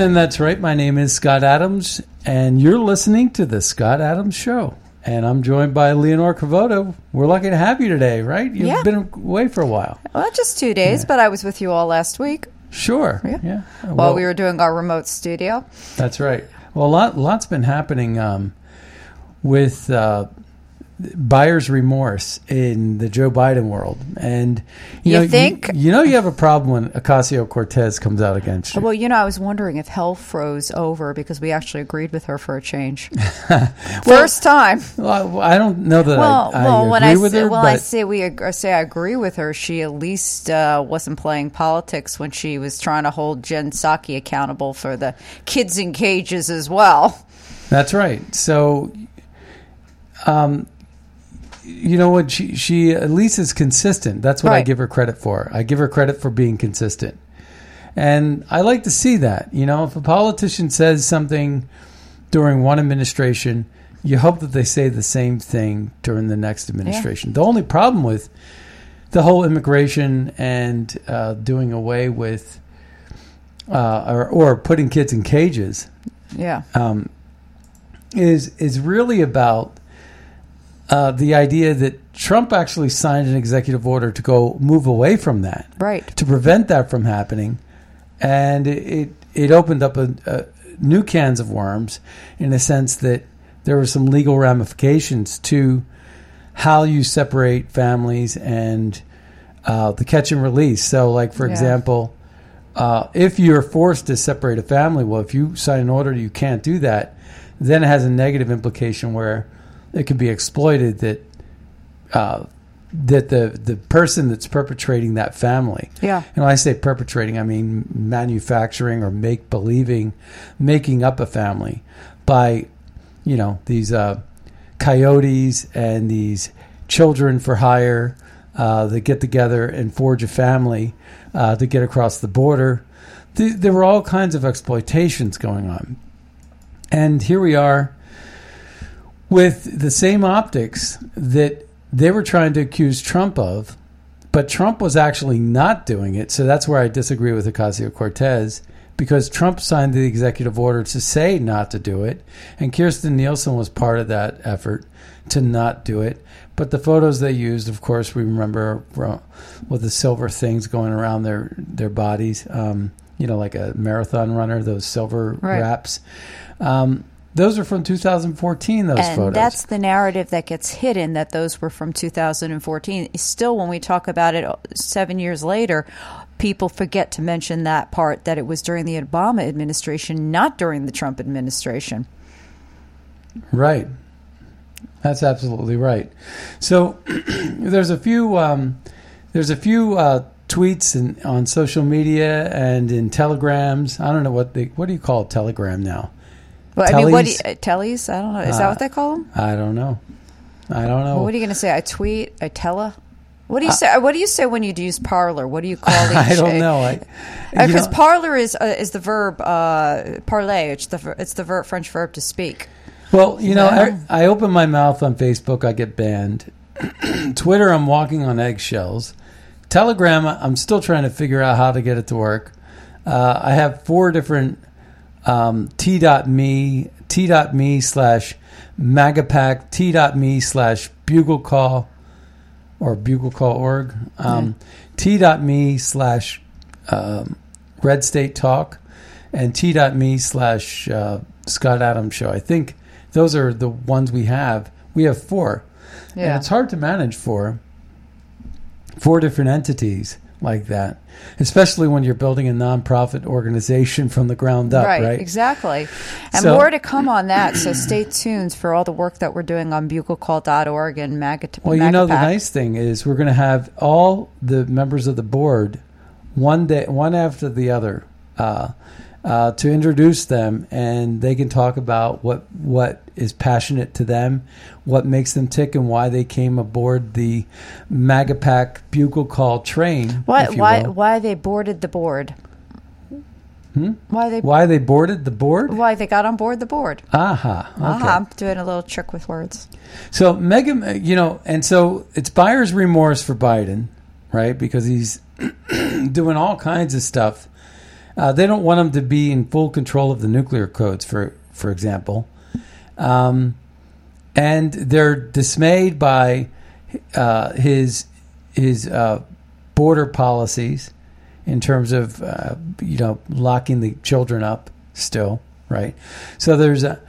And that's right. My name is Scott Adams, and you're listening to the Scott Adams Show. And I'm joined by Leonora Cravotta. We're lucky to have you today, right? You've Yeah. been away for a while. Well, just two days, but I was with you all last week Sure. Yeah. Yeah. while Well, we were doing our remote studio. That's right. Well, a lot, lots been happening um, with uh, buyer's remorse in the Joe Biden world, and you, You know, think? you, know you have a problem when Ocasio Cortez comes out against you. Well, you know, I was wondering if hell froze over because we actually agreed with her for a change. First time. Well, I don't know that Well, I, I well, agree when I with say, her, well, I say we I say I agree with her. She at least uh, wasn't playing politics when she was trying to hold Jen Psaki accountable for the kids in cages as well. That's right. So, um, you know what? She she at least is consistent. That's what I give her credit for. I give her credit for being consistent, and I like to see that. You know, if a politician says something during one administration, you hope that they say the same thing during the next administration. The only problem with the whole immigration and uh, doing away with uh, or, or putting kids in cages Yeah. um, is is really about uh, the idea that Trump actually signed an executive order to go move away from that, Right. to prevent that from happening, and it it, opened up a, a new cans of worms in a sense that there were some legal ramifications to how you separate families and uh, the catch and release. So, like for Yeah. example, uh, if you're forced to separate a family, well, if you sign an order, you can't do that. Then it has a negative implication where it can be exploited that uh, that the the person that's perpetrating that family. Yeah. And when I say perpetrating, I mean manufacturing or make believing, making up a family by, you know, these uh, coyotes and these children for hire uh, that get together and forge a family uh, to get across the border. Th- there were all kinds of exploitations going on. And here we are with the same optics that they were trying to accuse Trump of, but Trump was actually not doing it. So that's where I disagree with Ocasio Cortez because Trump signed the executive order to say not to do it, and Kirstjen Nielsen was part of that effort to not do it. But the photos they used, of course, we remember with the silver things going around their their bodies. Um, you know, like a marathon runner, those silver Right. wraps. Um, those are from 2014. Those and photos. that's the narrative that gets hidden that those were from 2014 still when we talk about it seven years later people forget to mention that part that it was during the obama administration not during the trump administration Right. That's absolutely right. So there's a few um, there's a few uh, tweets in, on social media and in telegrams. I don't know what they what do you call a telegram now? Well, i mean what do you, Tellies? uh, tellies i don't know is that Uh, what they call them I don't know. I don't know. well, what are you going to say i tweet i tella What do you say? What do you say when you use Parler? What do you call each? I don't know. Because know- Parler is uh, is the verb uh, parler. It's the it's the ver- French verb to speak. Well, you know, Yeah. I, I open my mouth on Facebook, I get banned. Twitter, I'm walking on eggshells. Telegram, I'm still trying to figure out how to get it to work. Uh, I have four different um, t.me, t.me slash magapack, t.me slash bugle call or bugle call org, um, t.me slash um, red state talk, and t.me slash uh, Scott Adams show. I think those are the ones we have. We have four. And Yeah. it's hard to manage four, four different entities like that, especially when you're building a nonprofit organization from the ground up, right? exactly. And So- more to come on that. So stay tuned for all the work that we're doing on buglecall.org and Magat. Well, you know, the nice thing is we're going to have all the members of the board one day, one after the other, uh, uh, to introduce them, and they can talk about what what is passionate to them, what makes them tick, and why they came aboard the Magapack Bugle Call train. Why why will. why they boarded the board? Hmm? Why they Why they boarded the board? why they got on board the board? Aha. Okay. Aha, I'm doing a little trick with words. So Mega, you know, and so it's buyer's remorse for Biden, right? Because he's doing all kinds of stuff. Uh, they don't want him to be in full control of the nuclear codes, for for example, um, and they're dismayed by uh, his his uh, border policies in terms of uh, you know locking the children up still, right? So there's a,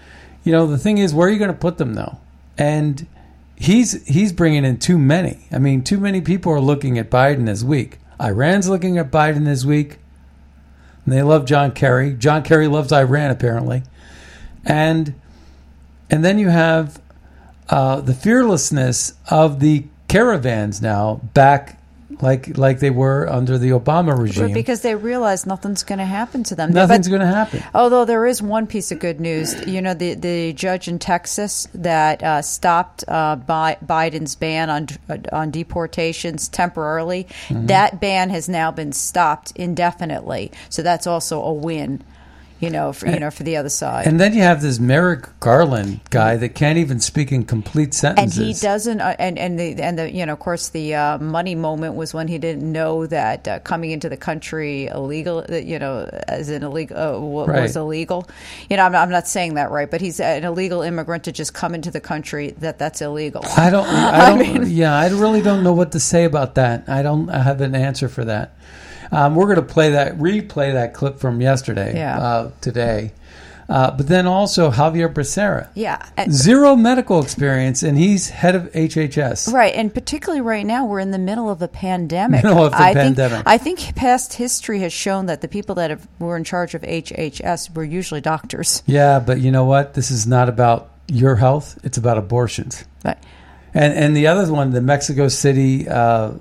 you know, the thing is, where are you going to put them though? And he's he's bringing in too many. I mean, too many people are looking at Biden as weak. Iran's looking at Biden as weak. And they love John Kerry. John Kerry loves Iran apparently, and and then you have uh, the fearlessness of the caravans now back like like they were under the Obama regime. Because they realize nothing's going to happen to them. Nothing's going to happen. Although there is one piece of good news, you know, the the judge in Texas that uh, stopped uh, Bi- Biden's ban on on deportations temporarily, Mm-hmm. that ban has now been stopped indefinitely. So that's also a win, you know, for you know for the other side. And then you have this Merrick Garland guy that can't even speak in complete sentences, and he doesn't uh, and and the and the you know of course the uh, money moment was when he didn't know that uh, coming into the country illegal uh, you know as an illegal uh, wa- Right. was illegal you know I'm, I'm not saying that right but he's an illegal immigrant to just come into the country that that's illegal I don't. I don't. yeah, I really don't know what to say about that. I don't have an answer for that. Um, we're going to play that, replay that clip from yesterday, Yeah. uh, today. Uh, but then also Xavier Becerra, yeah zero medical experience, and he's head of HHS. Right, and particularly right now, we're in the middle of a pandemic. Middle of the I pandemic. Think, I think past history has shown that the people that have, were in charge of HHS were usually doctors. Yeah, but you know what? This is not about your health; it's about abortions. But And and the other one, the Mexico City. Uh,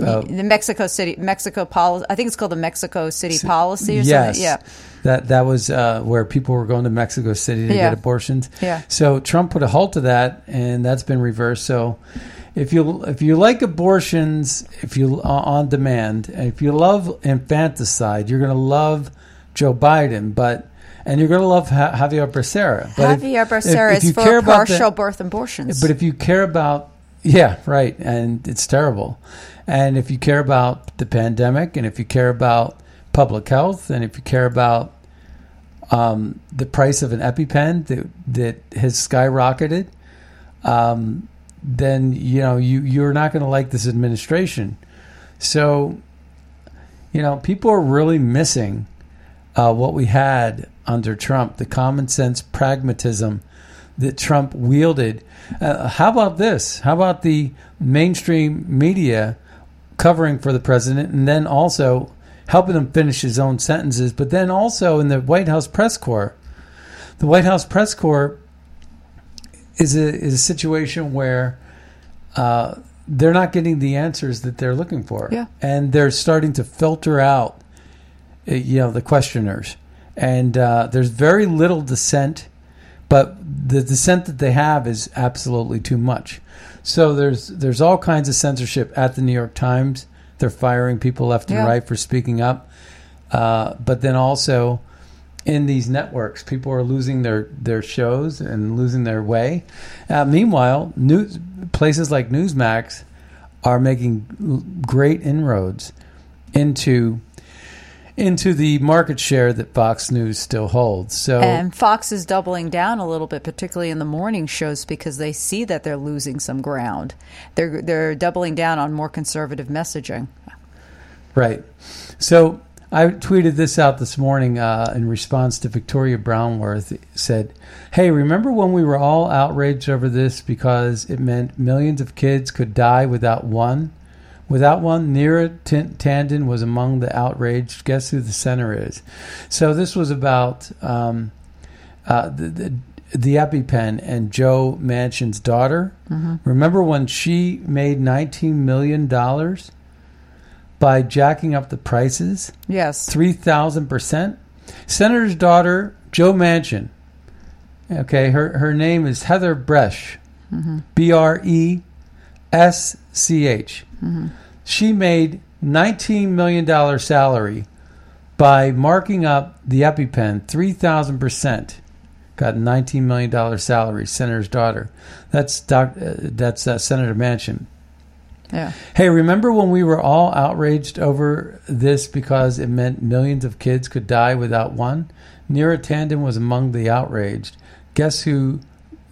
uh, the Mexico City, Mexico policy. I think it's called the Mexico City policy or yes, something. Yeah. that that was uh, where people were going to Mexico City to Yeah. get abortions. Yeah. So Trump put a halt to that, and that's been reversed. So if you if you like abortions, if you uh, on demand, and if you love infanticide, you're going to love Joe Biden, but and you're going to love ha- Xavier Becerra. But if- Xavier if- Becerra if you is for about the- partial birth abortions. but if you care about, yeah, right, and it's terrible. And if you care about the pandemic, and if you care about public health, and if you care about um, the price of an EpiPen that that has skyrocketed, um, then you know you you're not going to like this administration. So, you know, people are really missing uh, what we had under Trump, the common sense pragmatism that Trump wielded. Uh, how about this? How about the mainstream media covering for the president and then also helping him finish his own sentences, but then also in the White House press corps? The White House press corps is a, is a situation where uh, they're not getting the answers that they're looking for. Yeah. And they're starting to filter out, uh, you know, the questioners. And uh, there's very little dissent but the dissent that they have is absolutely too much. So there's there's all kinds of censorship at the New York Times. They're firing people left and Yeah. right for speaking up, uh, but then also in these networks, people are losing their their shows and losing their way. Uh, meanwhile, news places like Newsmax are making great inroads into into the market share that Fox News still holds. So And Fox is doubling down a little bit, particularly in the morning shows, because they see that they're losing some ground. They're they're doubling down on more conservative messaging. Right. So I tweeted this out this morning uh, in response to Victoria Brownworth. Said, "Hey, remember when we were all outraged over this because it meant millions of kids could die without one? Without one, Neera T- Tandon was among the outraged. Guess who the center is? So this was about um, uh, the, the the EpiPen and Joe Manchin's daughter. Remember when she made nineteen million dollars?" by jacking up the prices Yes. 3,000%. Senator's daughter, Joe Manchin, okay, her, her name is Heather Bresch, B R E S C H. She made $19 million salary by marking up the EpiPen 3,000%. Got $19 million salary, Senator's daughter. That's, doc, uh, that's uh, Senator Manchin. Yeah. Hey, remember when we were all outraged over this because it meant millions of kids could die without one? Neera Tandon was among the outraged. Guess who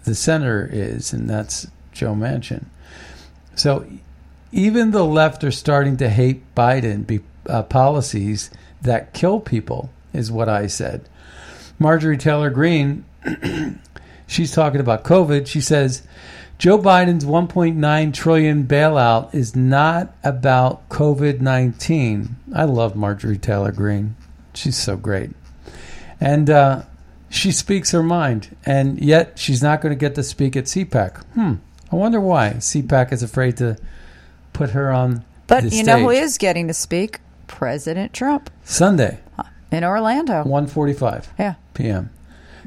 the senator is? And that's Joe Manchin. So even the left are starting to hate Biden be, uh, policies that kill people, is what I said. Marjorie Taylor Greene, she's talking about COVID. She says, Joe Biden's 1.9 trillion bailout is not about COVID 19. I love Marjorie Taylor Greene. She's so great. And uh, she speaks her mind, and yet she's not going to get to speak at CPAC. Hmm. I wonder why CPAC is afraid to put her on But you know who is getting to speak? President Trump Sunday, in Orlando. 1.45 Yeah. p.m.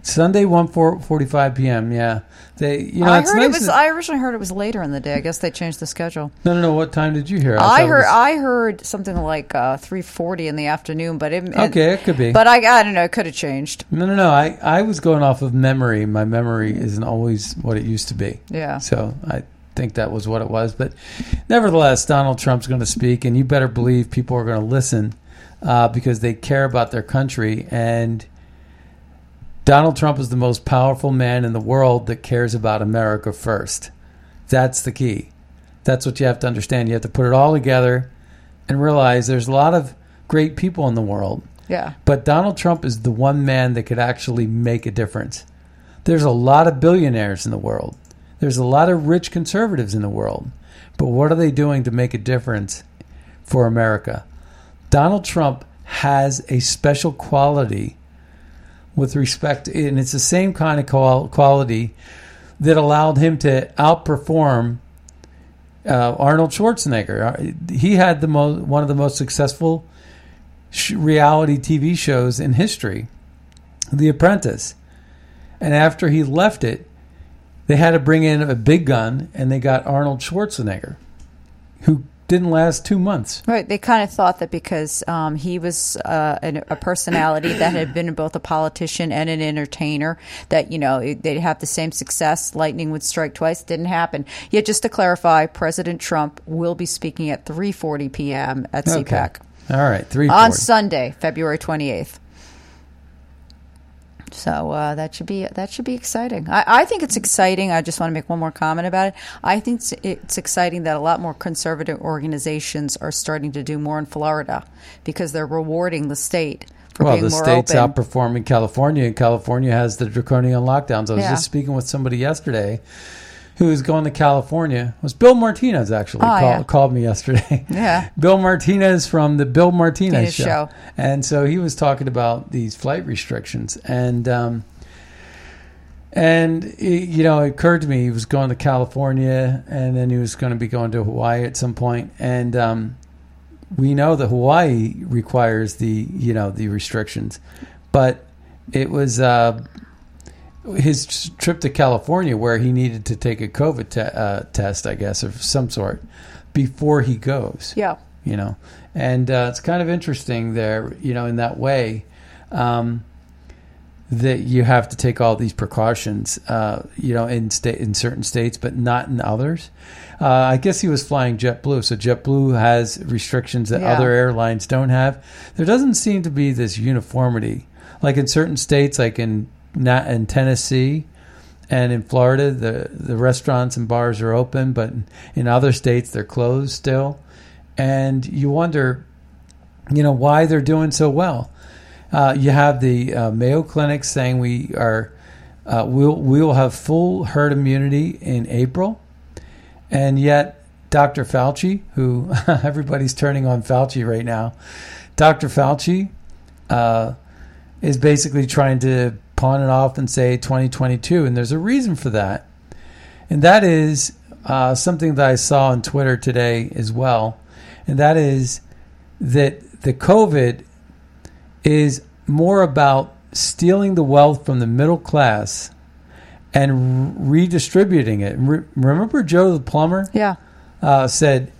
Sunday, 1.45 p.m. Yeah. They, you know, I heard nice it was. that- I originally heard it was later in the day. I guess they changed the schedule. no, no, no. What time did you hear? I, it heard. was- I heard something like uh, three forty in the afternoon, but it. Okay, it could be. But I, I don't know. It could have changed. No, no, no. I, I was going off of memory. My memory isn't always what it used to be. Yeah. So I think that was what it was. But nevertheless, Donald Trump's going to speak, and you better believe people are going to listen uh, because they care about their country. And Donald Trump is the most powerful man in the world that cares about America first. That's the key. That's what you have to understand. You have to put it all together and realize there's a lot of great people in the world. Yeah. But Donald Trump is the one man that could actually make a difference. There's a lot of billionaires in the world. There's a lot of rich conservatives in the world. But what are they doing to make a difference for America? Donald Trump has a special quality with respect, and it's the same kind of quality that allowed him to outperform uh, Arnold Schwarzenegger. Uh, He had the one of the most successful sh- reality TV shows in history, The Apprentice. And after he left it, they had to bring in a big gun, and they got Arnold Schwarzenegger, who didn't last two months. Right. They kind of thought that because um, he was uh, an, a personality that had been both a politician and an entertainer, that you know they'd have the same success. Lightning would strike twice. Didn't happen. Yet, just to clarify, President Trump will be speaking at 3:40 p.m. at CPAC All right, three on. Sunday, February 28th. So uh, that should be that should be exciting. I, I think it's exciting. I just want to make one more comment about it. I think it's, it's exciting that a lot more conservative organizations are starting to do more in Florida because they're rewarding the state for Well, being the more state's open. outperforming California, and California has the draconian lockdowns. I was Yeah. just speaking with somebody yesterday who was going to California. Was Bill Martinez actually Oh, call, yeah. called me yesterday. Yeah. Bill Martinez from the Bill Martinez show. Show. and so he was talking about these flight restrictions and. Um, and it- you know, it occurred to me he was going to California, and then he was going to be going to Hawaii at some point. And um, we know that Hawaii requires the you know the restrictions, but it was uh, his trip to California, where he needed to take a COVID te- uh, test, I guess, of some sort, before he goes. Yeah. You know, and uh, it's kind of interesting there, you know, in that way. Um, that you have to take all these precautions, uh, you know, in state in certain states, but not in others. Uh, I guess he was flying JetBlue, so JetBlue has restrictions that Yeah. other airlines don't have. There doesn't seem to be this uniformity, like in certain states, like in not in Tennessee and in Florida, the the restaurants and bars are open, but in other states they're closed still, and you wonder, you know, why they're doing so well. Uh, you have the uh, Mayo Clinic saying we are uh, we'll we will have full herd immunity in April, and yet Dr. Fauci, who everybody's turning on Fauci right now, Dr. Fauci uh, is basically trying to pawn it off and say 2022, and there's a reason for that, and that is uh, something that I saw on Twitter today as well, and that is that the COVID is more about stealing the wealth from the middle class and redistributing it. Re- remember Joe the plumber Yeah. uh, said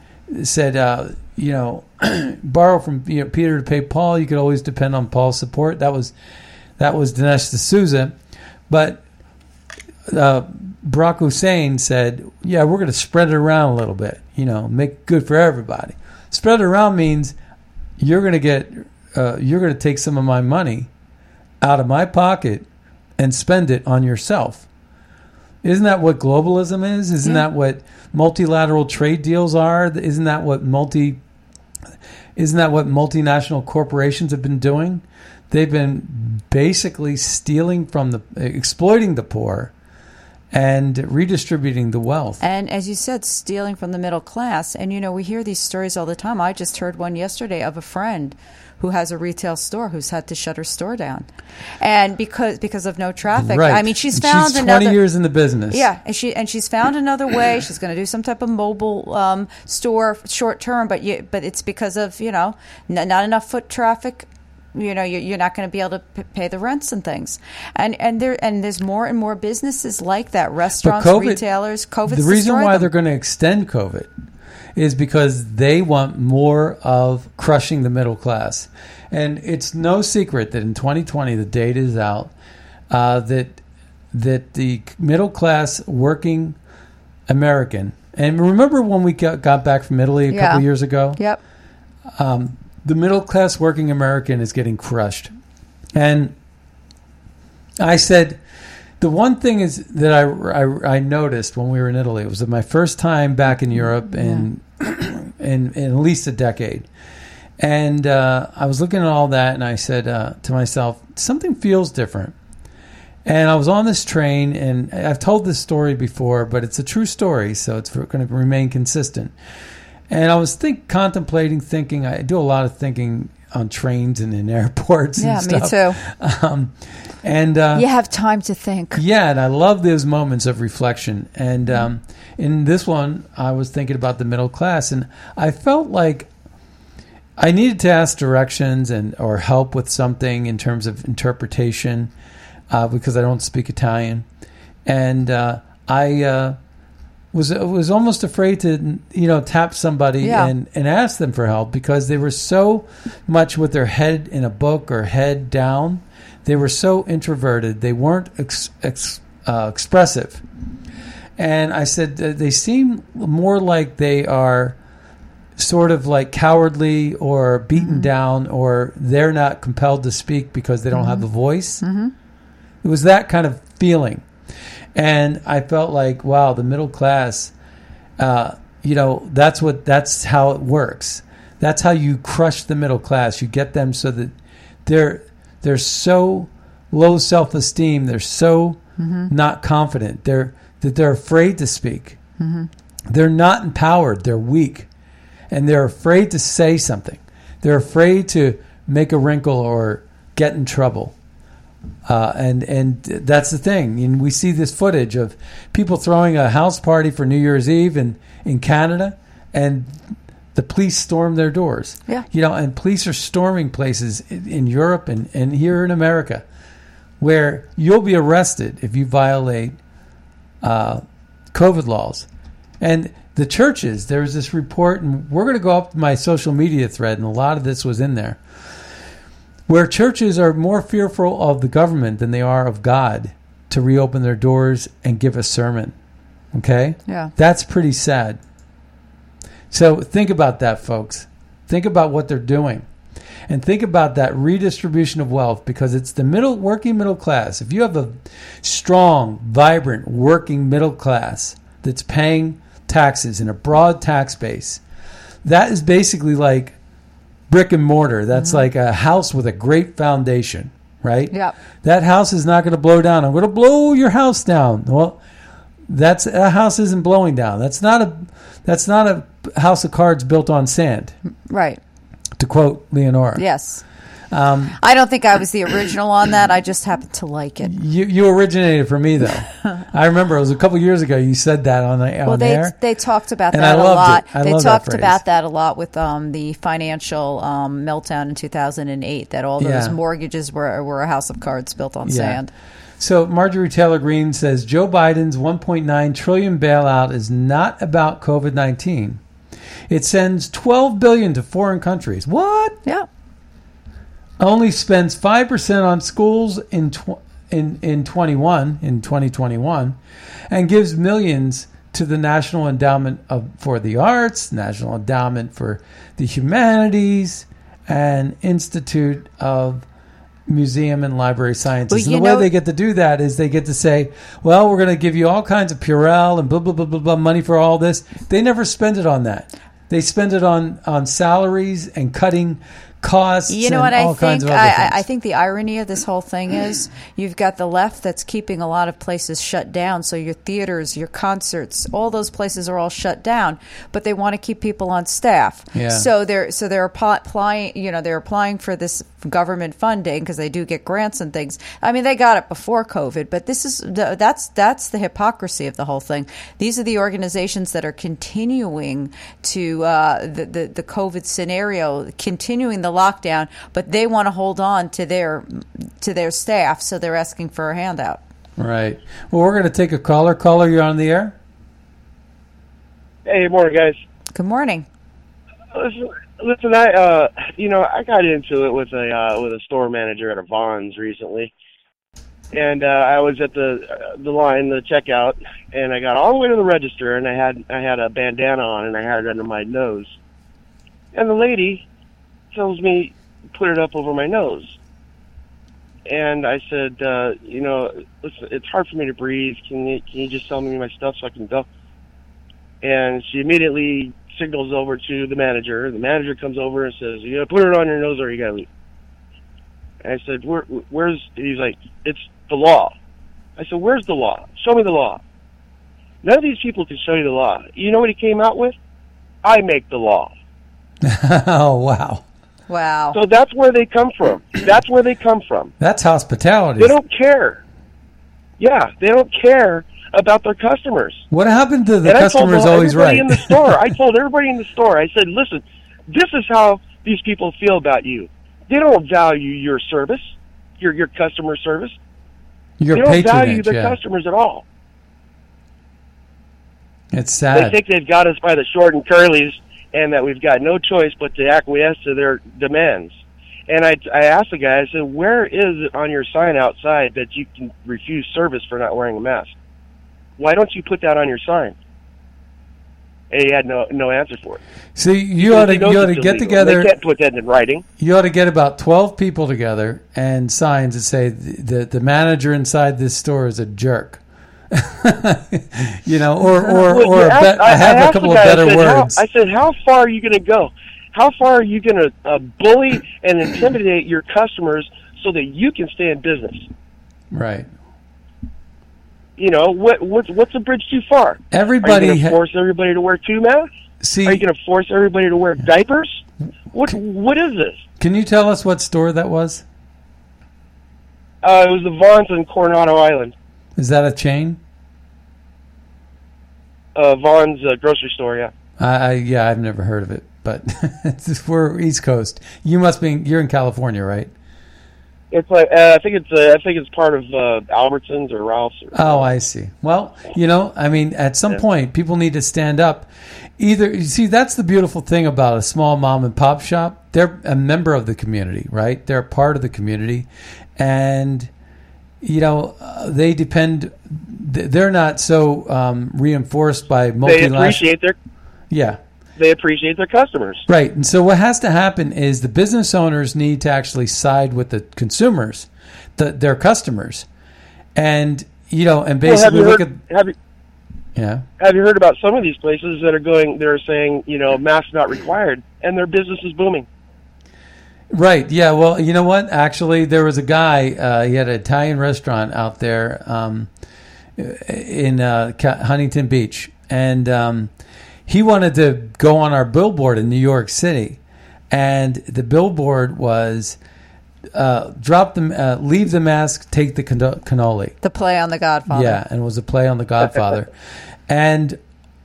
said uh, you know borrow from you know, Peter to pay Paul. You could always depend on Paul's support. That was that was Dinesh D'Souza, but uh, Barack Hussein said, "Yeah, we're going to spread it around a little bit. You know, make good for everybody. Spread it around means you're going to get uh, you're going to take some of my money out of my pocket and spend it on yourself." Isn't that what globalism is? Isn't Yeah. that what multilateral trade deals are? Isn't that what multi isn't that what multinational corporations have been doing? They've been basically stealing from the exploiting the poor and redistributing the wealth. And as you said, stealing from the middle class. And you know, we hear these stories all the time. I just heard one yesterday of a friend who has a retail store who's had to shut her store down, and because because of no traffic. right. I mean, she's found she's 20 another. years in the business. Yeah, and she and she's found another way. She's going to do some type of mobile um, store short term, but you, but it's because of you know n- not enough foot traffic. You know, you're, you're not going to be able to pay the rents and things, and and there and there's more and more businesses like that. Restaurants, COVID, retailers, COVID. The reason why they're going to extend COVID is because they want more of crushing the middle class. And it's no secret that in 2020, the data is out uh, that that the middle class working American. And remember when we got, got back from Italy a Yeah. couple years ago? Yep. The middle class working American is getting crushed. And I said, the one thing is that I, I, I noticed when we were in Italy, it was my first time back in Europe in, in, in at least a decade. And uh, I was looking at all that and I said uh, to myself, something feels different. And I was on this train, and I've told this story before, but it's a true story, so it's going to remain consistent. And I was think contemplating, thinking. I do a lot of thinking on trains and in airports. Yeah, me too. Um, and uh, You have time to think. yeah, and I love those moments of reflection. And um, in this one, I was thinking about the middle class, and I felt like I needed to ask directions and or help with something in terms of interpretation uh, because I don't speak Italian, and uh, I uh, was was almost afraid to you know tap somebody Yeah. and and ask them for help because they were so much with their head in a book or head down. They were so introverted. They weren't ex, ex, uh, expressive. And I said they seem more like they are sort of like cowardly or beaten down or they're not compelled to speak because they don't have a voice. Mm-hmm. It was that kind of feeling. And I felt like, wow, the middle class, uh, you know, that's what that's how it works. That's how you crush the middle class. You get them so that they're they're so low self esteem. They're so not confident. They're that they're afraid to speak. They're not empowered. They're weak, and they're afraid to say something. They're afraid to make a wrinkle or get in trouble. Uh, and and that's the thing. And we see this footage of people throwing a house party for New Year's Eve in, in Canada, and the police storm their doors. Yeah. you know, and police are storming places in, in Europe and, and here in America where you'll be arrested if you violate uh, COVID laws. And the churches, there was this report, and we're going to go up to my social media thread, and a lot of this was in there, where churches are more fearful of the government than they are of God to reopen their doors and give a sermon. Okay? Yeah. That's pretty sad. So think about that, folks. Think about what they're doing. And think about that redistribution of wealth because it's the middle working middle class. If you have a strong, vibrant working middle class that's paying taxes in a broad tax base, that is basically like brick and mortar. That's mm-hmm. like a house with a great foundation, right? Yep. That house is not going to blow down. I'm going to blow your house down. Well, that's a house isn't blowing down. That's not a that's not a house of cards built on sand. Right. To quote Leonora. Yes. Um, I don't think I was the original on that. I just happened to like it. you you originated for me though. I remember it was a couple years ago. You said that on the on Well, they air. they talked about And that I a lot. they that talked phrase. about that a lot with um, the financial um, meltdown in 2008. That all those Yeah. mortgages were were a house of cards built on Yeah. sand. So Marjorie Taylor Greene says Joe Biden's 1.9 trillion bailout is not about COVID-19. It sends 12 billion to foreign countries. What? Yeah. Only spends 5% on schools in tw- in in 21 in 2021 and gives millions to the National Endowment of, for the Arts, National Endowment for the Humanities, and Institute of Museum and Library Sciences. Well, and the way they get to do that is they get to say, "Well, we're going to give you all kinds of Purell and blah blah blah blah blah money for all this." They never spend it on that. They spend it on on salaries and cutting costs. You know what I think? I, I- think the irony of this whole thing is you've got the left that's keeping a lot of places shut down. So your theaters, your concerts, all those places are all shut down, but they want to keep people on staff. Yeah. So they're so they're applying. You know, they're applying for this government funding because they do get grants and things. I mean, they got it before COVID, but this is the- that's that's the hypocrisy of the whole thing. These are the organizations that are continuing to uh, the, the the COVID scenario, continuing the lockdown, but they want to hold on to their to their staff, so they're asking for a handout. Right. Well, we're going to take a caller. Caller, you're on the air. Hey, morning, guys. Good morning. Listen, listen, I uh, you know, I got into it with a uh, with a store manager at a Vons recently, and uh, I was at the uh, the line, the checkout, and I got all the way to the register, and I had I had a bandana on, and I had it under my nose, and the lady tells me put it up over my nose, and I said, uh, you know, listen, it's hard for me to breathe. Can you can you just tell me my stuff so I can go? and she immediately signals over to the manager. The manager comes over and says, "You gotta put it on your nose, or you gotta leave." And I said, Where, "Where's?" He's like, "It's the law." I said, "Where's the law? Show me the law." None of these people can show you the law. You know what he came out with? I make the law. oh, wow. Wow. So that's where they come from. That's where they come from. That's hospitality. They don't care. Yeah, they don't care about their customers. What happened to the and customer's I told always everybody right? in the store. I told everybody in the store. I said, "Listen, this is how these people feel about you. They don't value your service, your your customer service. Your they don't value patronage, their yeah. customers at all. It's sad. They think they've got us by the short and curlies, and that we've got no choice but to acquiesce to their demands." And I, I asked the guy, I said, "Where is it on your sign outside that you can refuse service for not wearing a mask? Why don't you put that on your sign?" And he had no no answer for it. See, you ought to you ought to get illegal. together. They can't put that in writing. You ought to get about twelve people together and signs that say the the, the manager inside this store is a jerk. you know, or or Well, or you a asked- bet, I, I have a couple of I better said, how- words. I said, how far are you going to go? How far are you going to uh, bully and intimidate your customers so that you can stay in business? right. You know, what what's what's the bridge too far? Everybody are you ha- force everybody to wear two masks? See, Are you going to force everybody to wear diapers? What what is this? can you tell us what store that was? Uh, it was the Vons in Coronado Island, Is that a chain? Uh, Vons uh, grocery store. Yeah, I, I yeah, I've never heard of it, but it's- we're East Coast. You must be you're in California, right? It's like uh, I think it's uh, I think it's part of uh, Albertsons or Ralph's. Or, Oh, I see. Well, you know, I mean, at some point, people need to stand up. Either you see, that's the beautiful thing about a small mom and pop shop. They're a member of the community, right? They're a part of the community, and you know, uh, they depend. They're not so um, reinforced by multi. they appreciate their Yeah. they appreciate their customers. Right. And so what has to happen is the business owners need to actually side with the consumers, the, their customers. And, you know, and Well, basically you look heard, at, have you yeah. have you heard about some of these places that are going? They're saying you know masks not required, and their business is booming. Right. Yeah. Well, you know what? Actually, there was a guy. Uh, he had an Italian restaurant out there um, in uh, Huntington Beach, and um, he wanted to go on our billboard in New York City, and the billboard was uh, drop the uh, leave the mask, take the cannoli. The play on the Godfather. Yeah, and it was a play on The Godfather. and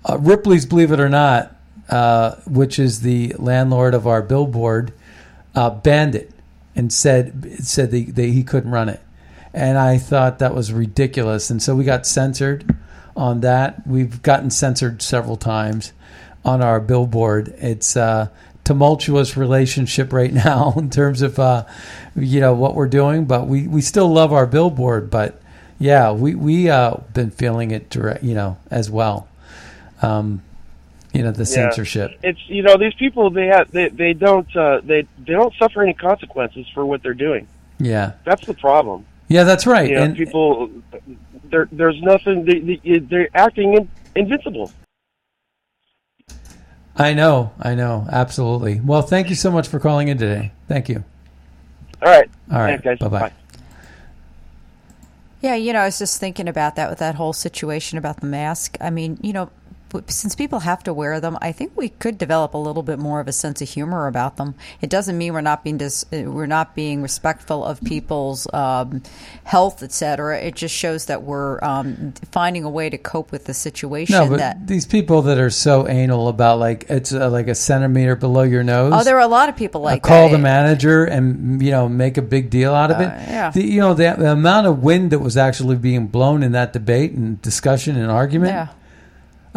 uh, Ripley's Believe It or Not, uh, which is the landlord of our billboard, uh, banned it and said said that he couldn't run it. And I thought that was ridiculous. And so we got censored on that. We've gotten censored several times on our billboard. It's a tumultuous relationship right now in terms of uh, you know what we're doing, but we, we still love our billboard. But yeah, we we uh, been feeling it direct, you know, as well. Um, you know, the censorship. It's you know these people they have they they don't uh, they they don't suffer any consequences for what they're doing. Yeah, That's the problem. yeah, that's right. You know, and people there there's nothing they, they, they're acting in, invincible. I know, I know, absolutely. Well, thank you so much for calling in today. Thank you. All right. All right, Thanks, guys. bye-bye. Yeah, you know, I was just thinking about that with that whole situation about the mask. I mean, you know, w- since people have to wear them, I think we could develop a little bit more of a sense of humor about them. It doesn't mean we're not being dis- uh, we're not being respectful of people's um, health, et cetera. It just shows that we're um, finding a way to cope with the situation. No, but that these people that are so anal about like it's uh, like a centimeter below your nose. oh, there are a lot of people like uh, call the manager and you know make a big deal out of it. Uh, yeah. The, you know the, the amount of wind that was actually being blown in that debate and discussion and argument. Yeah.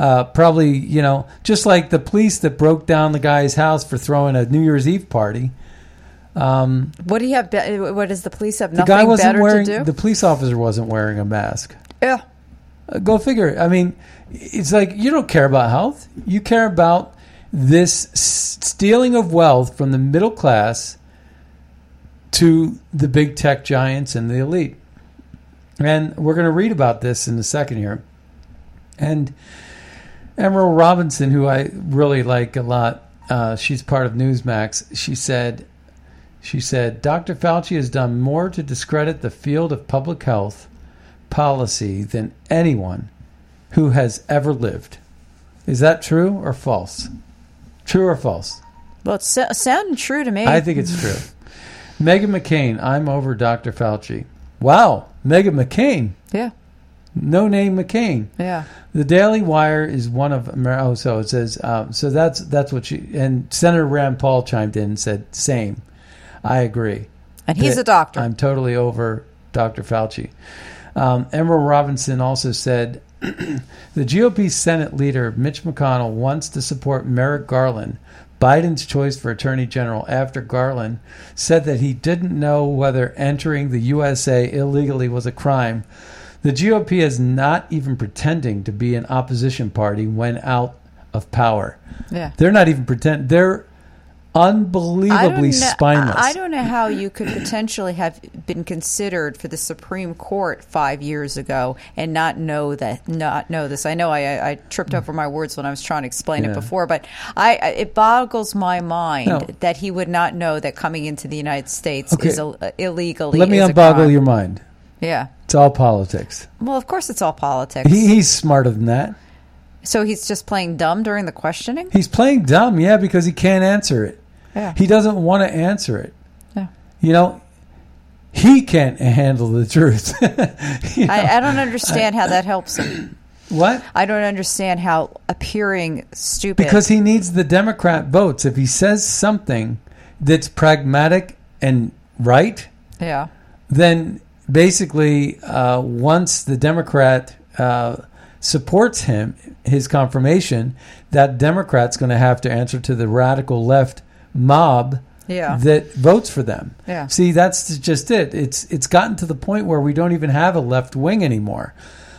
Uh, probably you know just like the police that broke down the guy's house for throwing a New Year's Eve party. What do you have? Be- what does the police have? The guy wasn't wearing. The police officer wasn't wearing a mask. yeah. Uh, Go figure. I mean, it's like you don't care about health. You care about this s- stealing of wealth from the middle class to the big tech giants and the elite. And we're going to read about this in a second here. And Emerald Robinson, who I really like a lot, uh, she's part of Newsmax. She said, she said, Dr. Fauci has done more to discredit the field of public health policy than anyone who has ever lived. Is that true or false? True or false? Well, it's so- sounding true to me. I think it's true. Meghan McCain, I'm over Dr. Fauci. Wow, Meghan McCain. yeah. No name McCain. Yeah. The Daily Wire is one of Amer- oh, so it says um, so that's that's what she and Senator Rand Paul chimed in and said same. I agree. And he's a doctor. I'm totally over Dr. Fauci. Um, Emerald Robinson also said the GOP Senate leader Mitch McConnell wants to support Merrick Garland, Biden's choice for Attorney General, after Garland said that he didn't know whether entering the USA illegally was a crime. The GOP is not even pretending to be an opposition party when out of power. yeah. They're not even pretend. They're unbelievably know, spineless. I I don't know how you could potentially have been considered for the Supreme Court five years ago and not know that not know this. I know I, I, I tripped over my words when I was trying to explain Yeah. it before, but I, I it boggles my mind No. that he would not know that coming into the United States Okay. is Ill- illegally. Let me a unboggle your mind. Yeah. It's all politics. Well, of course, it's all politics. He, he's smarter than that. so he's just playing dumb during the questioning. He's playing dumb, yeah, because he can't answer it. Yeah. He doesn't want to answer it. Yeah. You know, he can't handle the truth. You know? I, I don't understand how that helps him. what? I don't understand how appearing stupid. Because he needs the Democrat votes. If he says something that's pragmatic and right, yeah. then basically, uh, once the Democrat uh, supports him, his confirmation, that Democrat's going to have to answer to the radical left mob Yeah. that votes for them. Yeah. See, that's just it. It's it's gotten to the point where we don't even have a left wing anymore.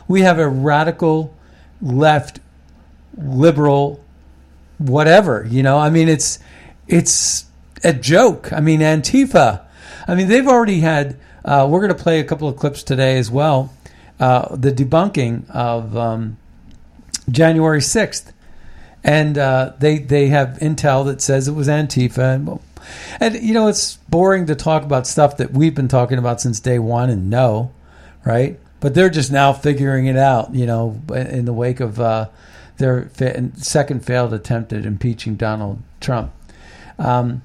We have a radical left liberal whatever, you know? I mean, it's it's a joke. I mean, Antifa. I mean, they've already had uh, we're going to play a couple of clips today as well. Uh, the debunking of um, January 6th and uh, they they have intel that says it was Antifa, and, and you know it's boring to talk about stuff that we've been talking about since day one and know, right? But they're just now figuring it out, you know, in the wake of uh, their second failed attempt at impeaching Donald Trump. Um,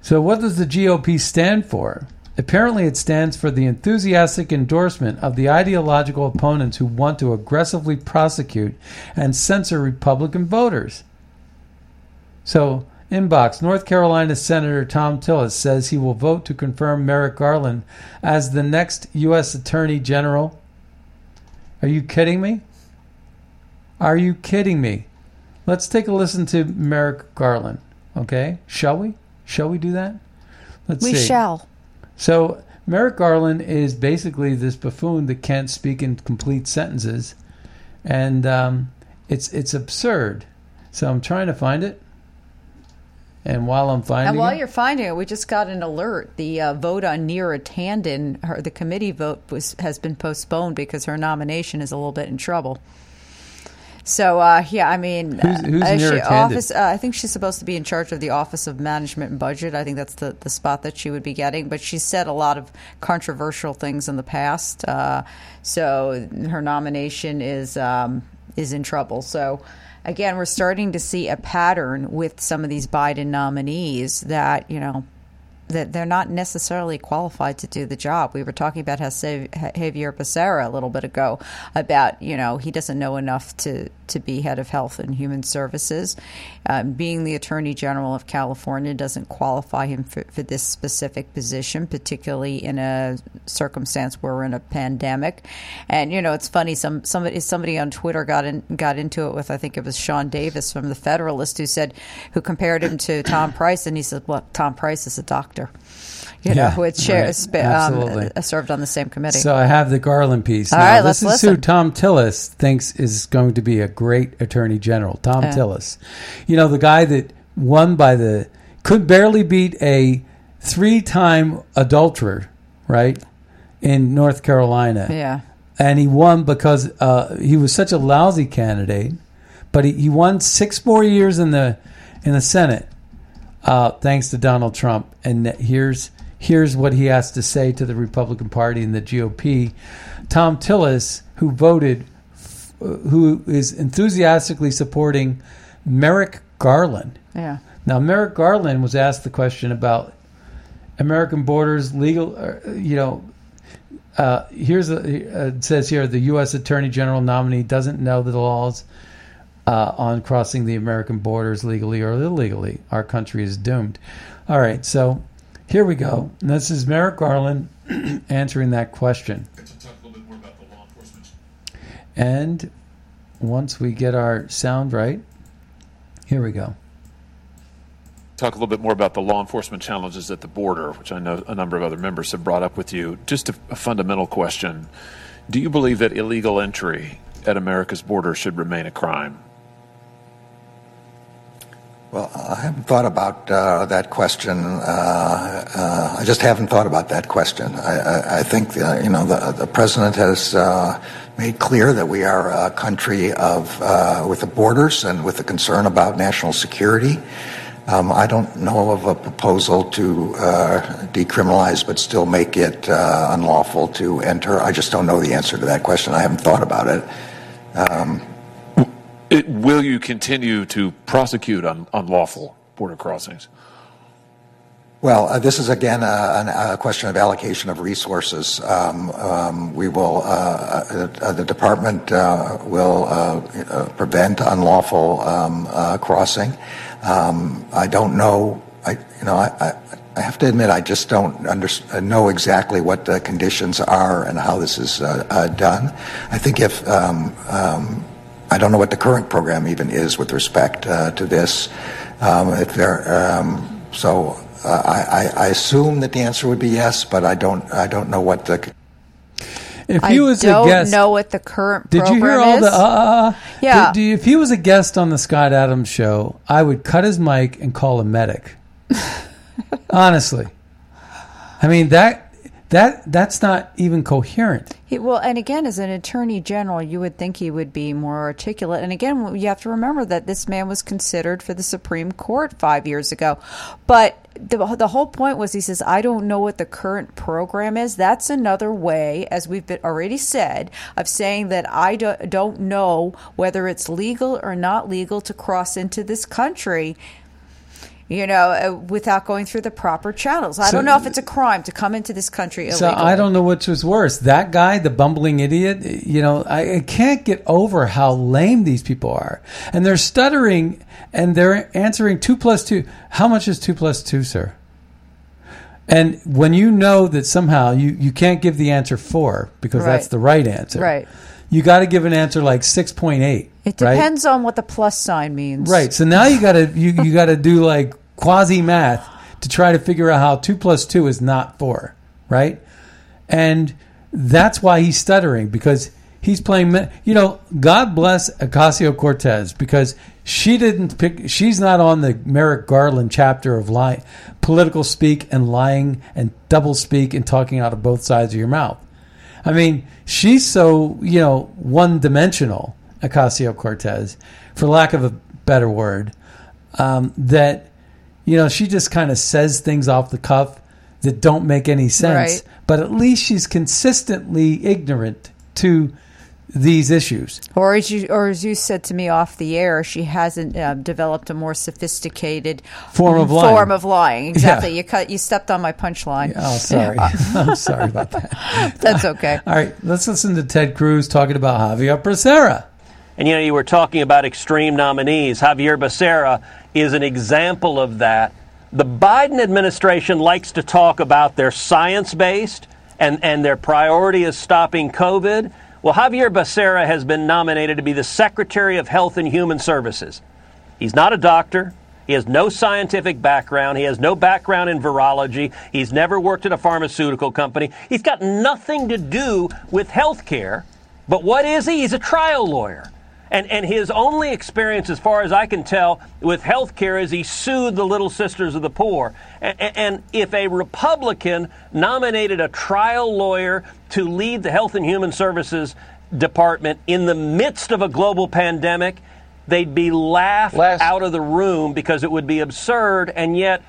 so, what does the GOP stand for? Apparently, it stands for the enthusiastic endorsement of the ideological opponents who want to aggressively prosecute and censor Republican voters. So, inbox North Carolina Senator Thom Tillis says he will vote to confirm Merrick Garland as the next U.S. Attorney General. Are you kidding me? Are you kidding me? Let's take a listen to Merrick Garland, okay? Shall we? Shall we do that? Let's We see. shall. So Merrick Garland is basically this buffoon that can't speak in complete sentences, and um, it's it's absurd. So I'm trying to find it, and while I'm finding it And while it, you're finding it, we just got an alert. The uh, vote on Neera Tanden, her, the committee vote was has been postponed because her nomination is a little bit in trouble. So uh, yeah, I mean, Who's- who's uh, she- office. Uh, I think she's supposed to be in charge of the Office of Management and Budget. I think that's the the spot that she would be getting. But she's said a lot of controversial things in the past. Uh, so her nomination is um, is in trouble. So again, we're starting to see a pattern with some of these Biden nominees that you know that they're not necessarily qualified to do the job. We were talking about Jose- Xavier Becerra a little bit ago about you know he doesn't know enough to to be head of health and human services. Um, being the attorney general of California doesn't qualify him for, for this specific position, particularly in a circumstance where we're in a pandemic. And you know it's funny some somebody somebody on Twitter got in got into it with I think it was Sean Davis from the Federalist who said who compared him to Tom Price and he said well Tom Price is a doctor. You know, Yeah, who had right. um, uh, served on the same committee. so I have the Garland piece. All now, right, this let's is who. Thom Tillis thinks is going to be a great Attorney General. Thom Yeah. Tillis, you know the guy that won by the could barely beat a three-time adulterer, right, in North Carolina. yeah. and he won because uh, he was such a lousy candidate. But he, he won six more years in the in the Senate, uh, thanks to Donald Trump. And here's here's what he has to say to the Republican Party and the GOP. Thom Tillis, who voted, who is enthusiastically supporting Merrick Garland. Yeah. Now, Merrick Garland was asked the question about American borders, legal, uh, you know, uh, here's a, uh, it says here the U.S. Attorney General nominee doesn't know the laws uh, on crossing the American borders legally or illegally. Our country is doomed. All right, so here we go. And this is Merrick Garland answering that question. And once we get our sound right, here we go. talk a little bit more about the law enforcement challenges at the border, which I know a number of other members have brought up with you. Just a, a fundamental question Do you believe that illegal entry at America's border should remain a crime? Well, I haven't thought about uh, that question. Uh, uh, I just haven't thought about that question. I, I, I think uh, you know the, the president has uh, made clear that we are a country of uh, with the borders and with a concern about national security. Um, I don't know of a proposal to decriminalize but still make it unlawful to enter. I just don't know the answer to that question. I haven't thought about it. It, will you continue to prosecute un, unlawful border crossings? Well, uh, this is again a, a question of allocation of resources. Um, um, we will, uh, uh, the department uh, will uh, uh, prevent unlawful um, uh, crossing. Um, I don't know. I, you know, I, I, have to admit, I just don't under, know exactly what the conditions are and how this is uh, uh, done. I think if um, um, I don't know what the current program even is with respect uh, to this, um, if there, um, so uh, I, I, assume that the answer would be yes, but I don't I don't know what the. If he was don't a guest, know what the current. Did you hear all is? the? Uh, uh, uh, yeah. Did, did, if he was a guest on the Scott Adams show, I would cut his mic and call a medic. Honestly, I mean that that that's not even coherent. He, well, and again, as an attorney general, you would think he would be more articulate. And again, you have to remember that this man was considered for the Supreme Court five years ago. But the, the whole point was he says, I don't know what the current program is. That's another way, as we've been already said, of saying that I do, don't know whether it's legal or not legal to cross into this country you know, uh, without going through the proper channels. I so, don't know if it's a crime to come into this country illegally. So I don't know which was worse. That guy, the bumbling idiot, you know, I, I can't get over how lame these people are. And they're stuttering and they're answering two plus two. How much is two plus two, sir? And when you know that somehow you, you can't give the answer four because right. that's the right answer. Right. You got to give an answer like 6.8. It depends right? on what the plus sign means. Right. So now you got to you, you got to do like quasi math to try to figure out how two plus two is not four, right? And that's why he's stuttering because he's playing. You know, God bless Ocasio Cortez because she didn't pick. She's not on the Merrick Garland chapter of lying, political speak and lying and double speak and talking out of both sides of your mouth. I mean, she's so you know one dimensional, Ocasio Cortez, for lack of a better word, um, that you know, she just kind of says things off the cuff that don't make any sense. Right. But at least she's consistently ignorant to these issues. Or as you, or as you said to me off the air, she hasn't uh, developed a more sophisticated form of lying. Form of lying, exactly. Yeah. You cut, you stepped on my punchline. Oh, sorry. I'm sorry about that. That's okay. All right, let's listen to Ted Cruz talking about Xavier Becerra. And you know, you were talking about extreme nominees. Xavier Becerra is an example of that. The Biden administration likes to talk about their science based and, and their priority is stopping COVID. Well, Xavier Becerra has been nominated to be the Secretary of Health and Human Services. He's not a doctor. He has no scientific background. He has no background in virology. He's never worked at a pharmaceutical company. He's got nothing to do with health care. But what is he? He's a trial lawyer. And, and his only experience, as far as I can tell, with health care is he sued the Little Sisters of the Poor. And, and if a Republican nominated a trial lawyer to lead the Health and Human Services Department in the midst of a global pandemic, they'd be laughed Last. out of the room because it would be absurd. And yet,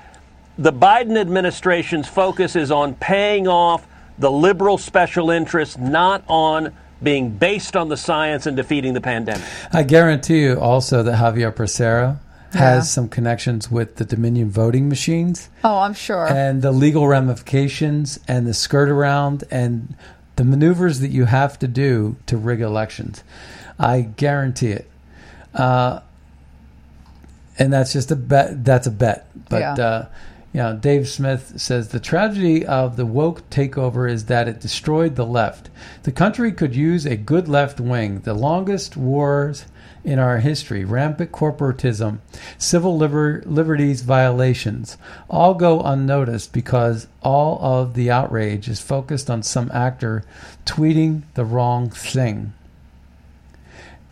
the Biden administration's focus is on paying off the liberal special interests, not on being based on the science and defeating the pandemic. I guarantee you also that Xavier Becerra has yeah. some connections with the Dominion voting machines. Oh, I'm sure. And the legal ramifications and the skirt around and the maneuvers that you have to do to rig elections. I guarantee it. Uh, and that's just a bet. That's a bet. But yeah. uh, know, Dave Smith says the tragedy of the woke takeover is that it destroyed the left. The country could use a good left wing. The longest wars in our history, rampant corporatism, civil liber- liberties violations, all go unnoticed because all of the outrage is focused on some actor tweeting the wrong thing.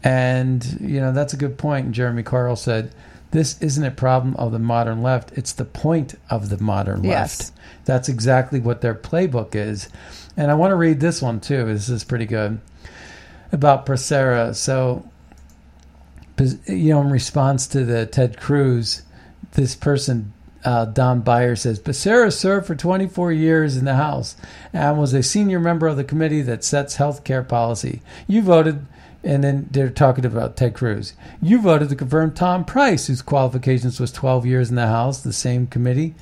And, you know, that's a good point. Jeremy Carl said, this isn't a problem of the modern left. It's the point of the modern yes. left. That's exactly what their playbook is. And I want to read this one too. This is pretty good about Becerra. So, you know, in response to the Ted Cruz, this person, uh, Don Beyer, says Becerra served for 24 years in the House and was a senior member of the committee that sets health care policy. You voted and then they're talking about Ted Cruz. You voted to confirm Tom Price, whose qualifications was 12 years in the House, the same committee.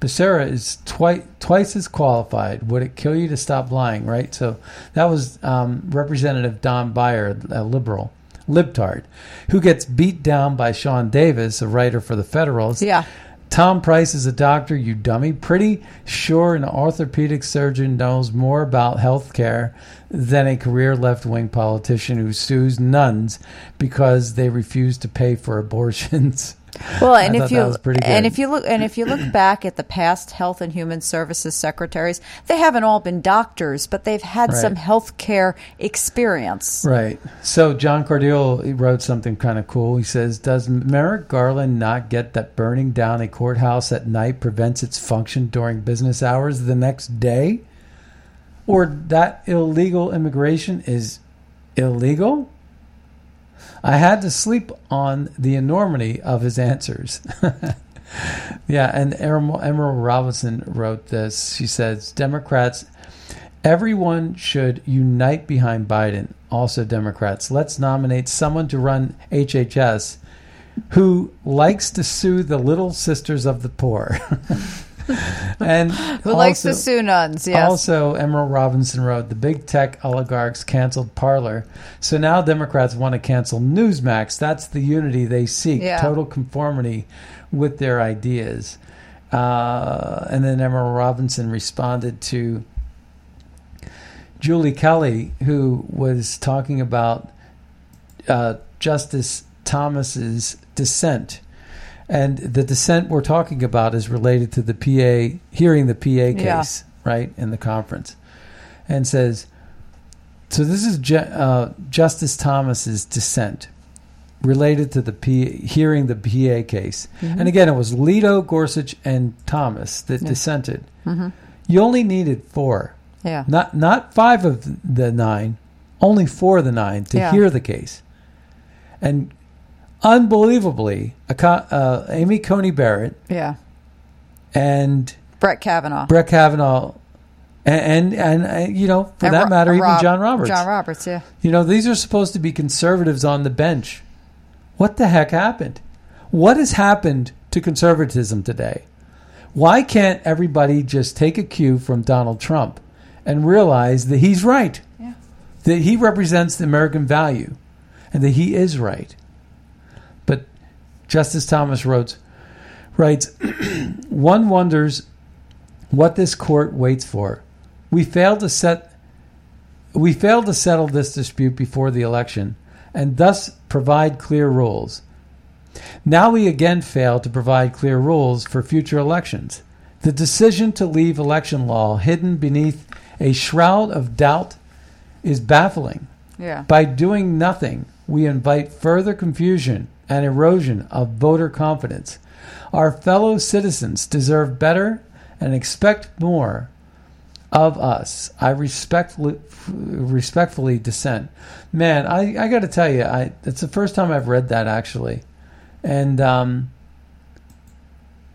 Becerra is twice twice as qualified. Would it kill you to stop lying? Right. So that was um, Representative Don Beyer, a liberal libtard, who gets beat down by Sean Davis, a writer for the Federalist. Yeah. Tom Price is a doctor, you dummy. Pretty sure an orthopedic surgeon knows more about health care than a career left wing politician who sues nuns because they refuse to pay for abortions. Well, and if you that was pretty good. and if you look and if you look back at the past Health and Human Services secretaries, they haven't all been doctors, but they've had Right. some health care experience. Right. So John Cordell wrote something kind of cool. He says, "Does Merrick Garland not get that burning down a courthouse at night prevents its function during business hours the next day, or that illegal immigration is illegal?" I had to sleep on the enormity of his answers. yeah, and Emerald Robinson wrote this. She says, Democrats Everyone should unite behind Biden. Also, Democrats, let's nominate someone to run HHS who likes to sue the little sisters of the poor. and Who likes the sue nuns? Yes. Also, Emerald Robinson wrote, the big tech oligarchs canceled Parler. So now Democrats want to cancel Newsmax. That's the unity they seek Yeah. total conformity with their ideas. Uh, and then Emerald Robinson responded to Julie Kelly, who was talking about uh, Justice Thomas's dissent. And the dissent we're talking about is related to the PA, hearing the PA Yeah. case, right, in the conference. And says, so this is Ju- uh, Justice Thomas's dissent related to the P- hearing the PA case. And again, it was Alito, Gorsuch, and Thomas that dissented. You only needed four yeah. not not five of the nine, only four of the nine to Yeah. hear the case, and unbelievably, a co- uh, Amy Coney Barrett Yeah. and Brett Kavanaugh. Brett Kavanaugh, and and, and uh, you know, for And that Ro- matter, even Rob- John Roberts. John Roberts, yeah. You know, these are supposed to be conservatives on the bench. What the heck happened? What has happened to conservatism today? Why can't everybody just take a cue from Donald Trump and realize that he's right? Yeah. That he represents the American value and that he is right. Justice Thomas wrote, writes, one wonders what this court waits for. We failed to set we failed to settle this dispute before the election and thus provide clear rules. Now we again fail to provide clear rules for future elections. The decision to leave election law hidden beneath a shroud of doubt is baffling. Yeah. By doing nothing, we invite further confusion and erosion of voter confidence. Our fellow citizens deserve better and expect more of us. I respectfully, respectfully dissent. Man, I, I got to tell you, I it's the first time I've read that actually, and um,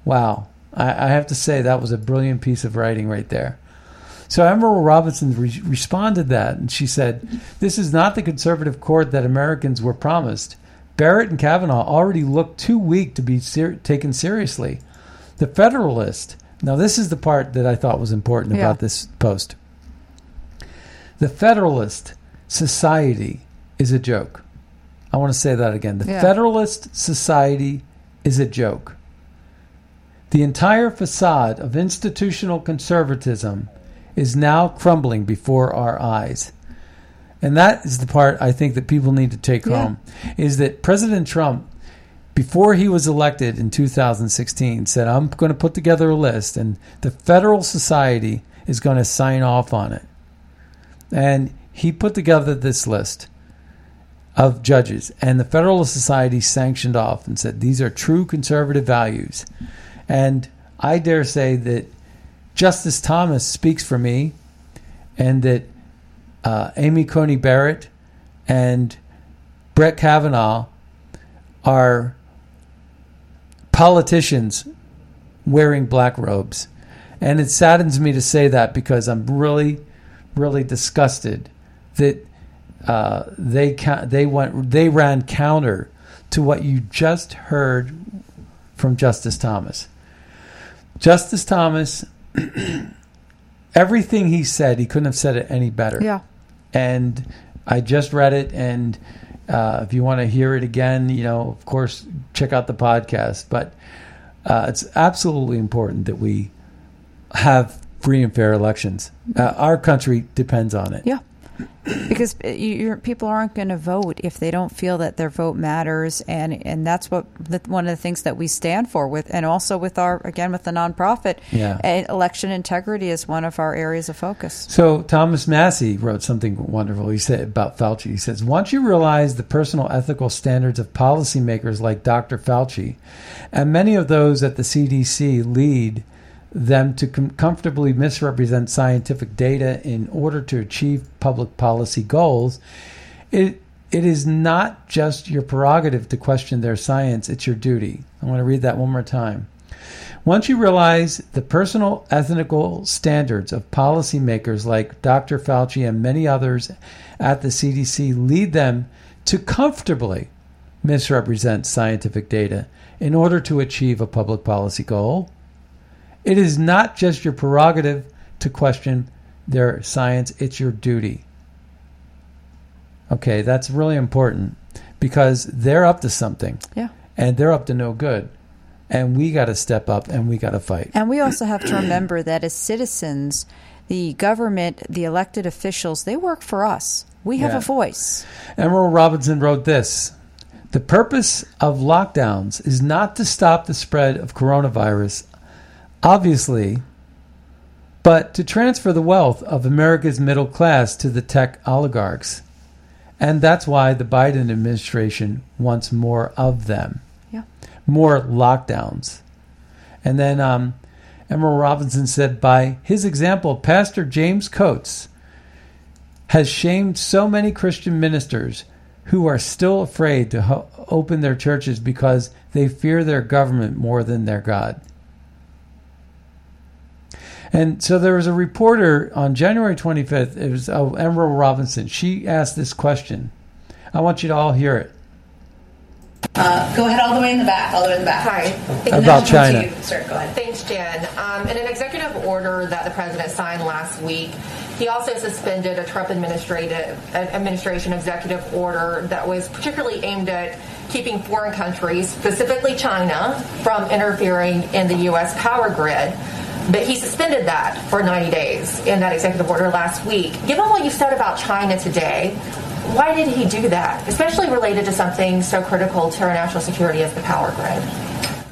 wow, I, I have to say that was a brilliant piece of writing right there. So Emerald Robinson re- responded that, and she said, "This is not the conservative court that Americans were promised. Barrett and Kavanaugh already look too weak to be ser- taken seriously. The Federalist. Now, this is the part that I thought was important Yeah. about this post. The Federalist Society is a joke. I want to say that again. The Yeah. Federalist Society is a joke. The entire facade of institutional conservatism is now crumbling before our eyes. And that is the part I think that people need to take Yeah. home is that President Trump before he was elected in 2016 said I'm going to put together a list and the Federal Society is going to sign off on it. And he put together this list of judges and the Federal Society sanctioned off and said these are true conservative values. And I dare say that Justice Thomas speaks for me, and that uh, Amy Coney Barrett and Brett Kavanaugh are politicians wearing black robes. And it saddens me to say that because I'm really, really disgusted that uh, they ca- they went they ran counter to what you just heard from Justice Thomas. Justice Thomas, everything he said, he couldn't have said it any better. Yeah. And I just read it, and uh, if you want to hear it again, you know, of course, check out the podcast. But uh, it's absolutely important that we have free and fair elections. Uh, our country depends on it. Yeah. Because people aren't going to vote if they don't feel that their vote matters, and and that's what one of the things that we stand for with, and also with our again with the nonprofit. Yeah. election integrity is one of our areas of focus. So Thomas Massie wrote something wonderful. He said about Fauci. He says, "Once you realize the personal ethical standards of policymakers like Dr. Fauci, and many of those at the CDC lead." Them to com- comfortably misrepresent scientific data in order to achieve public policy goals, it it is not just your prerogative to question their science; it's your duty. I want to read that one more time. Once you realize the personal ethical standards of policymakers like Dr. Fauci and many others at the CDC lead them to comfortably misrepresent scientific data in order to achieve a public policy goal, it is not just your prerogative to question their science, it's your duty. Okay, that's really important because they're up to something Yeah. and they're up to no good. And we got to step up and we got to fight. And we also have to remember that as citizens, the government, the elected officials, they work for us. We have Yeah. a voice. Emerald Robinson wrote this The purpose of lockdowns is not to stop the spread of coronavirus, obviously, but to transfer the wealth of America's middle class to the tech oligarchs. And that's why the Biden administration wants more of them. Yeah. More lockdowns. And then um, Emerald Robinson said, by his example, Pastor James Coates has shamed so many Christian ministers who are still afraid to ho- open their churches because they fear their government more than their God. And so there was a reporter on January 25th. It was oh, Emerald Robinson. She asked this question. I want you to all hear it. Uh, go ahead all the way in the back, all the way in the back. Hi. About China. You, sir, go ahead. Thanks, Jen. Um, in an executive order that the president signed last week, he also suspended a Trump administrative uh, administration executive order that was particularly aimed at keeping foreign countries, specifically China, from interfering in the U.S. power grid. But he suspended that for 90 days in that executive order last week. Given what you said about China today, why did he do that, especially related to something so critical to our national security as the power grid?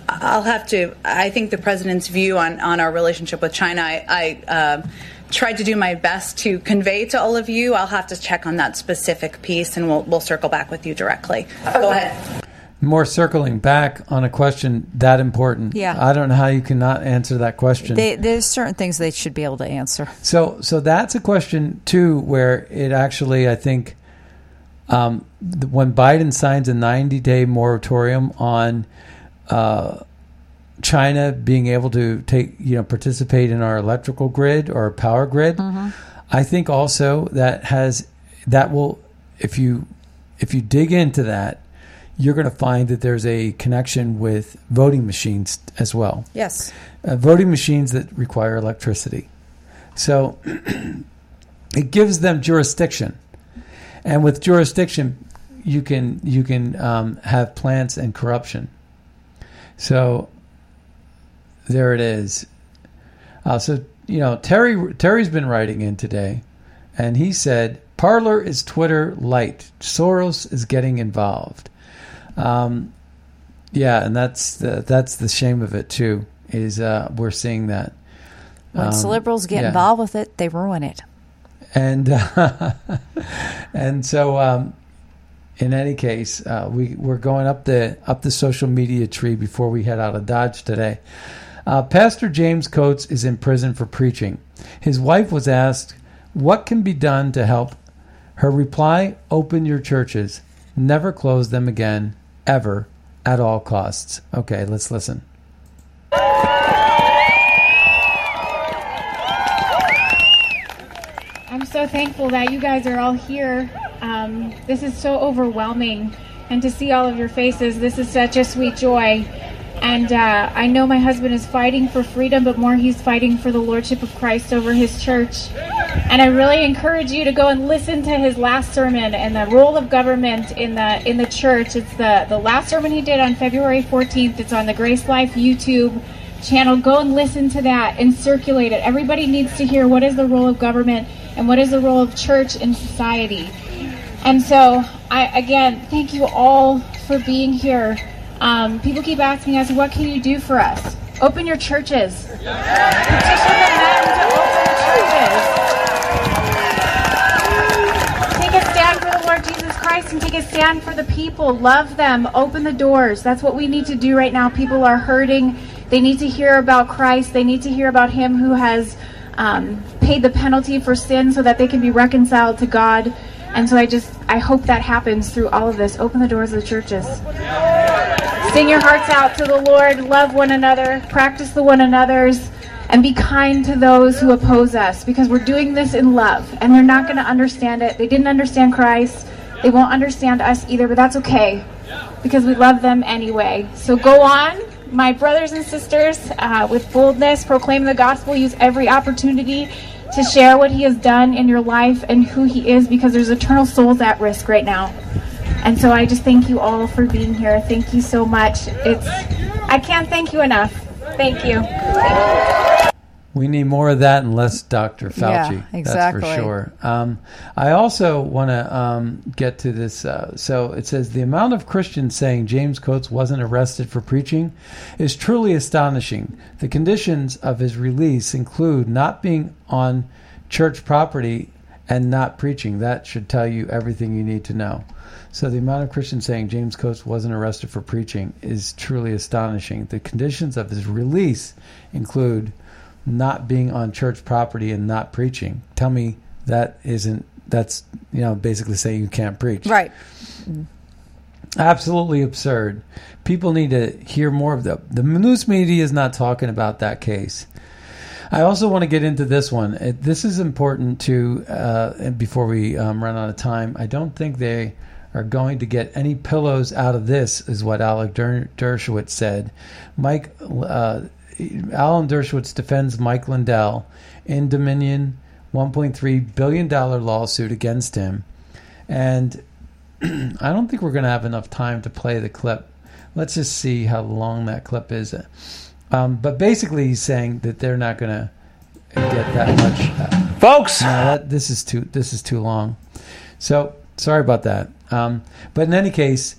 I'll have to. I think the president's view on, on our relationship with China, I, I uh, tried to do my best to convey to all of you. I'll have to check on that specific piece, and we'll, we'll circle back with you directly. Go ahead. More circling back on a question that important. Yeah. I don't know how you cannot answer that question. They, there's certain things they should be able to answer. So, so that's a question too, where it actually, I think, um, when Biden signs a 90-day moratorium on uh, China being able to take, you know, participate in our electrical grid or power grid, I think also that has that will, if you if you dig into that, you're going to find that there's a connection with voting machines as well Yes. uh, voting machines that require electricity. So it gives them jurisdiction, and with jurisdiction, you can you can um, have plants and corruption. So there it is. Uh, so you know Terry Terry's been writing in today, and he said Parler is Twitter light. Soros is getting involved. Um, yeah, and that's the that's the shame of it too. Is uh, we're seeing that Once Um, liberals get yeah. involved with it, they ruin it. and uh, and so um, in any case, uh, we we're going up the up the social media tree before we head out of Dodge today. Uh, Pastor James Coates is in prison for preaching. His wife was asked, "What can be done to help?" Her reply: "Open your churches. Never close them again, ever, at all costs." Okay, let's listen. I'm so thankful that you guys are all here. Um, this is so overwhelming. And to see all of your faces, this is such a sweet joy. And uh, I know my husband is fighting for freedom, but more, he's fighting for the Lordship of Christ over his church. And I really encourage you to go and listen to his last sermon and the role of government in the in the church. It's the the last sermon he did on February 14th. It's on the Grace Life YouTube channel. Go and listen to that and circulate it. Everybody needs to hear what is the role of government and what is the role of church in society. And so, I again thank you all for being here. Um, people keep asking us, "What can you do for us?" Open your churches. Petition the men to open the churches. Take a stand for the Lord Jesus Christ and take a stand for the people. Love them. Open the doors. That's what we need to do right now. People are hurting. They need to hear about Christ. They need to hear about Him who has um, paid the penalty for sin so that they can be reconciled to God. And so I just, I hope that happens through all of this. Open the doors of the churches. Sing your hearts out to the Lord. Love one another. Practice the one another's. And be kind to those who oppose us because we're doing this in love and they're not going to understand it. They didn't understand Christ. They won't understand us either, but that's okay because we love them anyway. So go on, my brothers and sisters, uh, with boldness, proclaim the gospel, use every opportunity to share what He has done in your life and who He is because there's eternal souls at risk right now. And so I just thank you all for being here. Thank you so much. It's I can't thank you enough. Thank you. We need more of that and less Dr. Yeah, Fauci. exactly. That's for sure. Um, I also want to um, get to this. Uh, so it says the amount of Christians saying James Coates wasn't arrested for preaching is truly astonishing. The conditions of his release include not being on church property and not preaching. That should tell you everything you need to know. So the amount of Christians saying James Coates wasn't arrested for preaching is truly astonishing. The conditions of his release include not being on church property and not preaching. Tell me that isn't that's you know basically saying you can't preach. Right. Absolutely absurd. People need to hear more of the the news media is not talking about that case. I also want to get into this one. It, this is important to uh, before we um, run out of time. I don't think they are going to get any pillows out of this, is what Alec Der- Dershowitz said. Mike uh, Alan Dershowitz defends Mike Lindell in Dominion 1.3 billion dollar lawsuit against him, and I don't think we're going to have enough time to play the clip. Let's just see how long that clip is. Um, but basically, he's saying that they're not going to get that much, uh, folks. No, that, this is too this is too long. So sorry about that. Um, but in any case,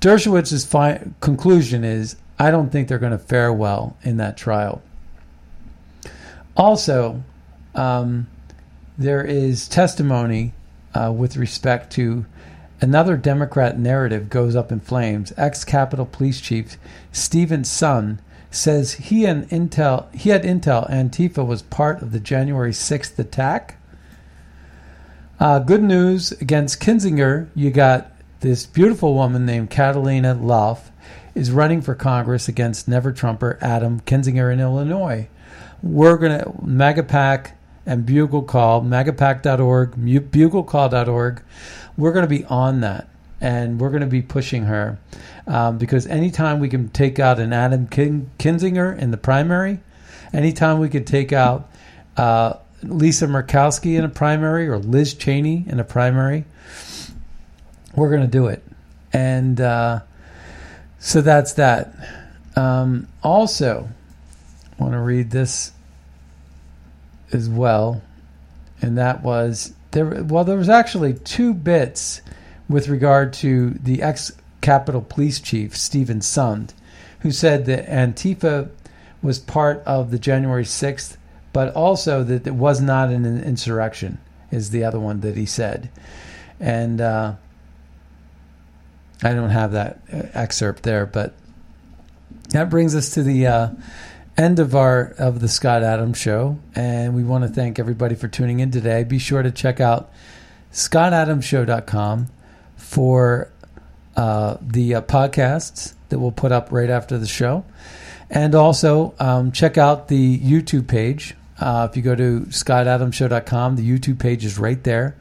Dershowitz's fi- conclusion is I don't think they're going to fare well in that trial. Also, um, there is testimony uh, with respect to another Democrat narrative goes up in flames. Ex Capitol Police Chief Steven Sund says he and intel he had intel Antifa was part of the January 6th attack. Uh, good news against Kinzinger. You got this beautiful woman named Catalina Lauf is running for Congress against Never Trumper Adam Kinzinger in Illinois. We're going to, MAGAPAC and Bugle Call, magapac.org, buglecall.org, we're going to be on that. And we're going to be pushing her um, because anytime we can take out an Adam Kin- Kinzinger in the primary, anytime we could take out uh, Lisa Murkowski in a primary or Liz Cheney in a primary, we're going to do it. And uh, so that's that. Um, also, I want to read this as well, and that was there. Well, there was actually two bits with regard to the ex Capitol Police Chief Steven Sund, who said that Antifa was part of the January sixth, but also that it was not an insurrection. Is the other one that he said, and. Uh, I don't have that uh, excerpt there, but that brings us to the uh, end of our of the Scott Adams show, and we want to thank everybody for tuning in today. Be sure to check out scottadamshow.com for uh, the uh, podcasts that we'll put up right after the show, and also um, check out the YouTube page. Uh, if you go to scottadamshow.com, the YouTube page is right there,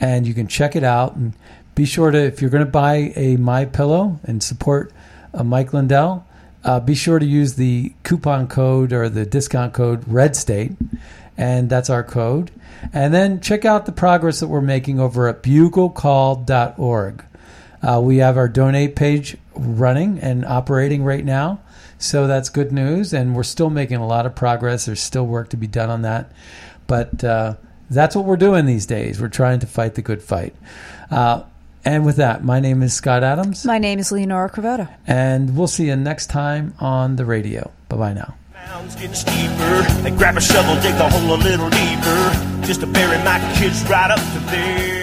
and you can check it out and be sure to if you're going to buy a my pillow and support uh, mike lindell uh, be sure to use the coupon code or the discount code Red State, and that's our code. And then check out the progress that we're making over at buglecall.org. Uh, we have our donate page running and operating right now. So that's good news. And we're still making a lot of progress. There's still work to be done on that. But uh, that's what we're doing these days. We're trying to fight the good fight. Uh, and with that, my name is Scott Adams. My name is Leonora Cravotta. And we'll see you next time on the radio. Bye bye now. Mound's getting steeper. They grab a shovel, dig the hole a little deeper, just to bury my kids right up to there.